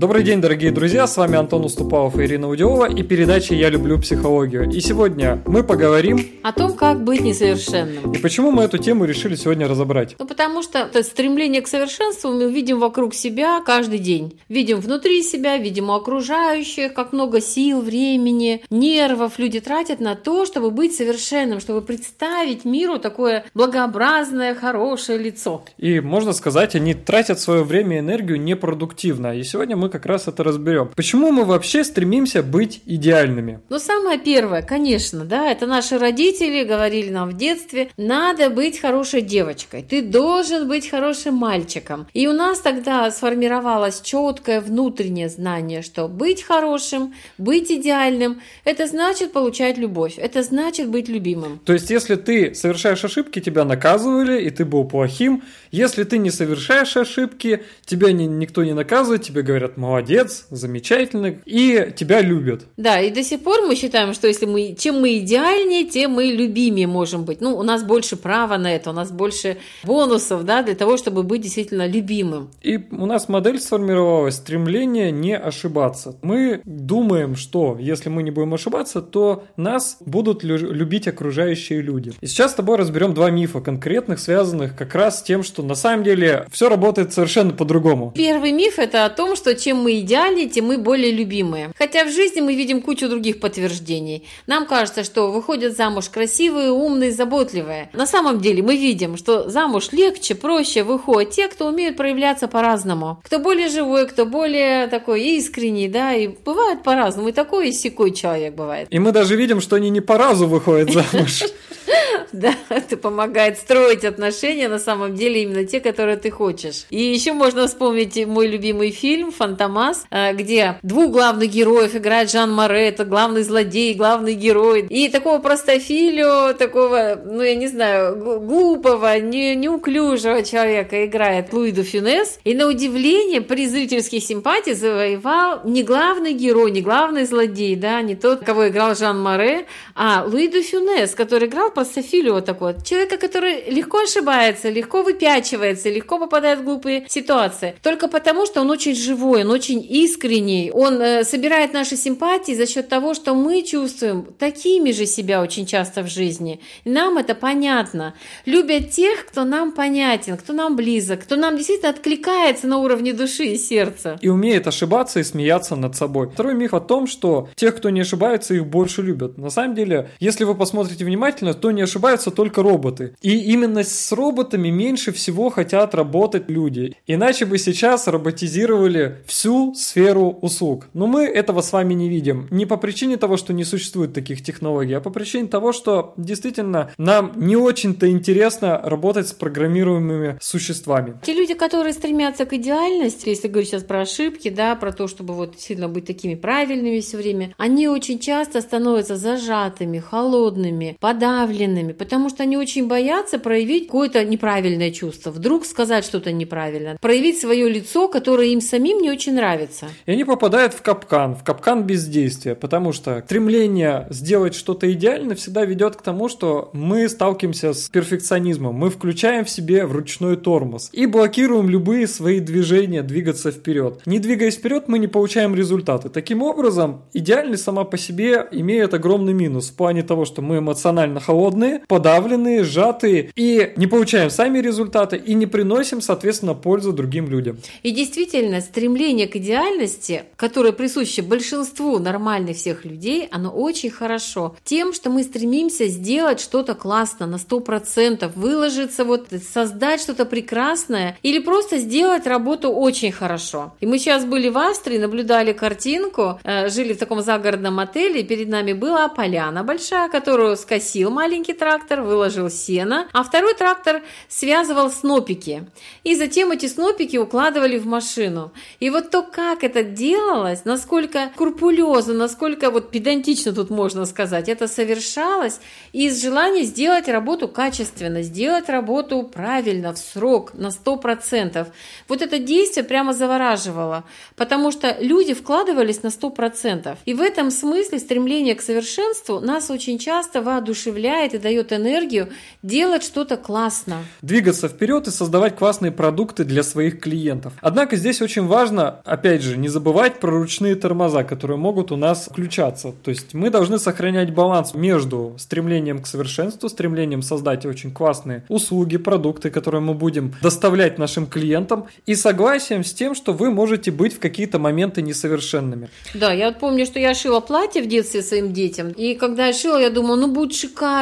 Добрый день, дорогие друзья, с вами Антон Уступалов и Ирина Удилова и передача «Я люблю психологию». И сегодня мы поговорим о том, как быть несовершенным. И почему мы эту тему решили сегодня разобрать? Ну, потому что это стремление к совершенству мы видим вокруг себя каждый день. Видим внутри себя, видим у окружающих, как много сил, времени, нервов люди тратят на то, чтобы быть совершенным, чтобы представить миру такое благообразное, хорошее лицо. И, можно сказать, они тратят свое время и энергию непродуктивно. И сегодня мы как раз это разберем. Почему мы вообще стремимся быть идеальными? Ну, самое первое, конечно, да, это наши родители говорили нам в детстве, надо быть хорошей девочкой, ты должен быть хорошим мальчиком. И у нас тогда сформировалось четкое внутреннее знание, что быть хорошим, быть идеальным, это значит получать любовь, это значит быть любимым. То есть, если ты совершаешь ошибки, тебя наказывали, и ты был плохим. Если ты не совершаешь ошибки, тебя ни, никто не наказывает, тебе говорят, молодец, замечательно, и тебя любят. Да, и до сих пор мы считаем, что если мы, чем мы идеальнее, тем мы любимее можем быть. Ну, у нас больше права на это, у нас больше бонусов, да, для того, чтобы быть действительно любимым. И у нас модель сформировалась стремление не ошибаться. Мы думаем, что если мы не будем ошибаться, то нас будут любить окружающие люди. И сейчас с тобой разберем два мифа конкретных, связанных как раз с тем, что на самом деле все работает совершенно по-другому. Первый миф это о том, что чем мы идеальнее, тем мы более любимые. Хотя в жизни мы видим кучу других подтверждений. Нам кажется, что выходят замуж красивые, умные, заботливые. На самом деле мы видим, что замуж легче, проще выходят те, кто умеют проявляться по-разному. Кто более живой, кто более такой искренний, да, и бывает по-разному. И такой, и секой человек бывает. И мы даже видим, что они не по разу выходят замуж. Да, это помогает строить отношения, на самом деле именно те, которые ты хочешь. И еще можно вспомнить мой любимый фильм «Фантомас», э, где двух главных героев играет Жан Море, это главный злодей, главный герой. И такого простофилю, такого, ну я не знаю, глупого, не, неуклюжего человека играет Луи де Фюнес. И на удивление при зрительских симпатий завоевал не главный герой, не главный злодей, да, не тот, кого играл Жан Море, а Луи де Фюнес, который играл простофилю вот такой. Человека, который легко ошибается, легко выпячивается, легко попадает в глупые ситуации. Только потому, что он очень живой, он очень искренний, он э, собирает наши симпатии за счет того, что мы чувствуем такими же себя очень часто в жизни. Нам это понятно. Любят тех, кто нам понятен, кто нам близок, кто нам действительно откликается на уровне души и сердца. И умеет ошибаться и смеяться над собой. Второй миф о том, что тех, кто не ошибается, их больше любят. На самом деле, если вы посмотрите внимательно, то не ошибаются только роботы. И именно с роботами меньше всего хотят работать люди. Иначе бы сейчас роботизировали всю сферу услуг. Но мы этого с вами не видим. Не по причине того, что не существует таких технологий, а по причине того, что действительно нам не очень-то интересно работать с программируемыми существами. Те люди, которые стремятся к идеальности, если говорить сейчас про ошибки, да, про то, чтобы вот сильно быть такими правильными все время, они очень часто становятся зажатыми, холодными, подавленными, потому что они очень боятся проявить какое-то неправильное чувство, вдруг сказать что-то неправильно, проявить свое лицо, которое им самим не очень нравится. И они попадают в капкан, в капкан бездействия, потому что стремление сделать что-то идеально всегда ведет к тому, что мы сталкиваемся с перфекционизмом, мы включаем в себе вручной тормоз и блокируем любые свои движения двигаться вперед. Не двигаясь вперед, мы не получаем результаты. Таким образом, идеальность сама по себе имеет огромный минус в плане того, что мы эмоционально холодные, подавленные, сжатые и не получаем сами результаты и не приносим, соответственно, пользу другим людям. И действительно, стремление к идеальности, которое присуще большинству нормальных всех людей, оно очень хорошо. Тем, что мы стремимся сделать что-то классно на 100%, выложиться, вот создать что-то прекрасное или просто сделать работу очень хорошо. И мы сейчас были в Австрии, наблюдали картинку, э, жили в таком загородном отеле, и перед нами была поляна большая, которую скосил маленький трактор, выложил сено, а второй трактор связывал снопики. И затем эти снопики укладывали в машину. И вот то, как это делалось, насколько курпулезно, насколько вот педантично тут можно сказать, это совершалось из желания сделать работу качественно, сделать работу правильно, в срок, на 100%. Вот это действие прямо завораживало, потому что люди вкладывались на 100%. И в этом смысле стремление к совершенству нас очень часто воодушевляет вдохновляет и дает энергию делать что-то классно. Двигаться вперед и создавать классные продукты для своих клиентов. Однако здесь очень важно, опять же, не забывать про ручные тормоза, которые могут у нас включаться. То есть мы должны сохранять баланс между стремлением к совершенству, стремлением создать очень классные услуги, продукты, которые мы будем доставлять нашим клиентам, и согласием с тем, что вы можете быть в какие-то моменты несовершенными. Да, я вот помню, что я шила платье в детстве своим детям, и когда я шила, я думала, ну будет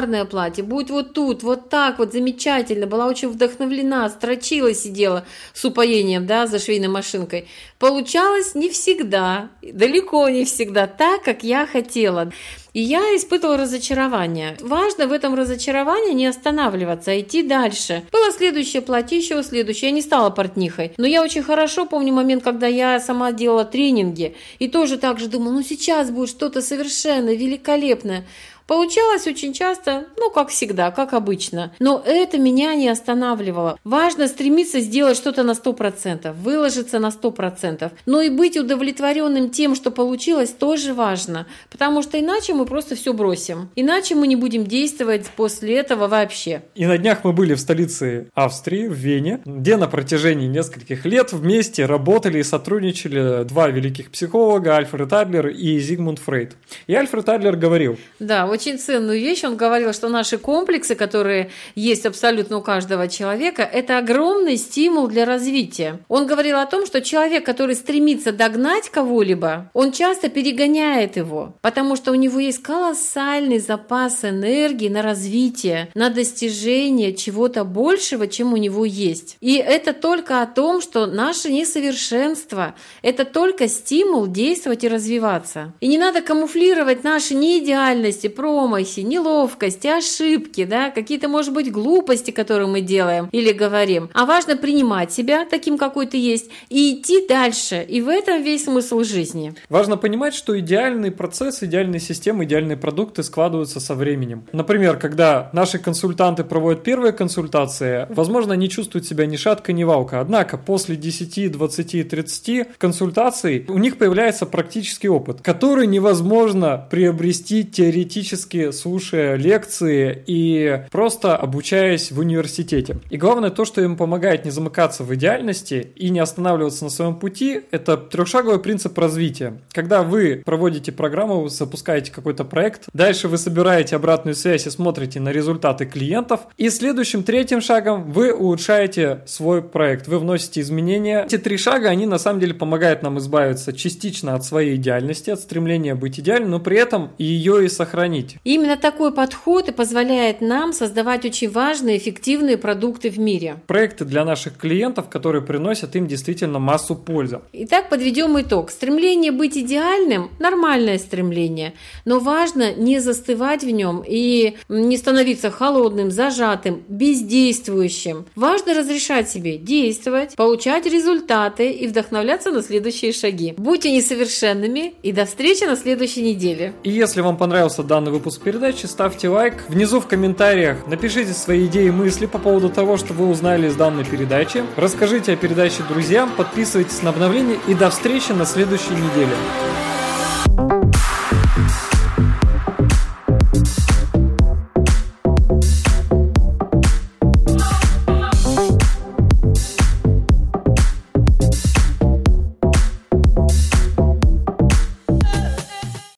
шикарное платье, будет вот тут, вот так, вот замечательно, была очень вдохновлена, строчила, сидела с упоением, да, за швейной машинкой. Получалось не всегда, далеко не всегда так, как я хотела. И я испытывала разочарование. Важно в этом разочаровании не останавливаться, а идти дальше. Было следующее платье, еще следующее. Я не стала портнихой. Но я очень хорошо помню момент, когда я сама делала тренинги. И тоже так же думала, ну сейчас будет что-то совершенно великолепное. Получалось очень часто, ну, как всегда, как обычно. Но это меня не останавливало. Важно стремиться сделать что-то на 100%, выложиться на 100%. Но и быть удовлетворенным тем, что получилось, тоже важно. Потому что иначе мы просто все бросим. Иначе мы не будем действовать после этого вообще. И на днях мы были в столице Австрии, в Вене, где на протяжении нескольких лет вместе работали и сотрудничали два великих психолога, Альфред Адлер и Зигмунд Фрейд. И Альфред Адлер говорил, да, очень ценную вещь. Он говорил, что наши комплексы, которые есть абсолютно у каждого человека, это огромный стимул для развития. Он говорил о том, что человек, который стремится догнать кого-либо, он часто перегоняет его, потому что у него есть колоссальный запас энергии на развитие, на достижение чего-то большего, чем у него есть. И это только о том, что наше несовершенство – это только стимул действовать и развиваться. И не надо камуфлировать наши неидеальности, промахи, неловкости, ошибки, да, какие-то, может быть, глупости, которые мы делаем или говорим. А важно принимать себя таким, какой ты есть, и идти дальше. И в этом весь смысл жизни. Важно понимать, что идеальный процесс, идеальные системы, идеальные продукты складываются со временем. Например, когда наши консультанты проводят первые консультации, возможно, они чувствуют себя ни шатка, ни валка. Однако после 10, 20, 30 консультаций у них появляется практический опыт, который невозможно приобрести теоретически периодически слушая лекции и просто обучаясь в университете. И главное то, что им помогает не замыкаться в идеальности и не останавливаться на своем пути, это трехшаговый принцип развития. Когда вы проводите программу, запускаете какой-то проект, дальше вы собираете обратную связь и смотрите на результаты клиентов, и следующим третьим шагом вы улучшаете свой проект, вы вносите изменения. Эти три шага, они на самом деле помогают нам избавиться частично от своей идеальности, от стремления быть идеальным, но при этом ее и сохранить быть. Именно такой подход и позволяет нам создавать очень важные, эффективные продукты в мире. Проекты для наших клиентов, которые приносят им действительно массу пользы. Итак, подведем итог. Стремление быть идеальным – нормальное стремление, но важно не застывать в нем и не становиться холодным, зажатым, бездействующим. Важно разрешать себе действовать, получать результаты и вдохновляться на следующие шаги. Будьте несовершенными и до встречи на следующей неделе. И если вам понравился данный выпуск передачи, ставьте лайк. Внизу в комментариях напишите свои идеи и мысли по поводу того, что вы узнали из данной передачи. Расскажите о передаче друзьям, подписывайтесь на обновления и до встречи на следующей неделе.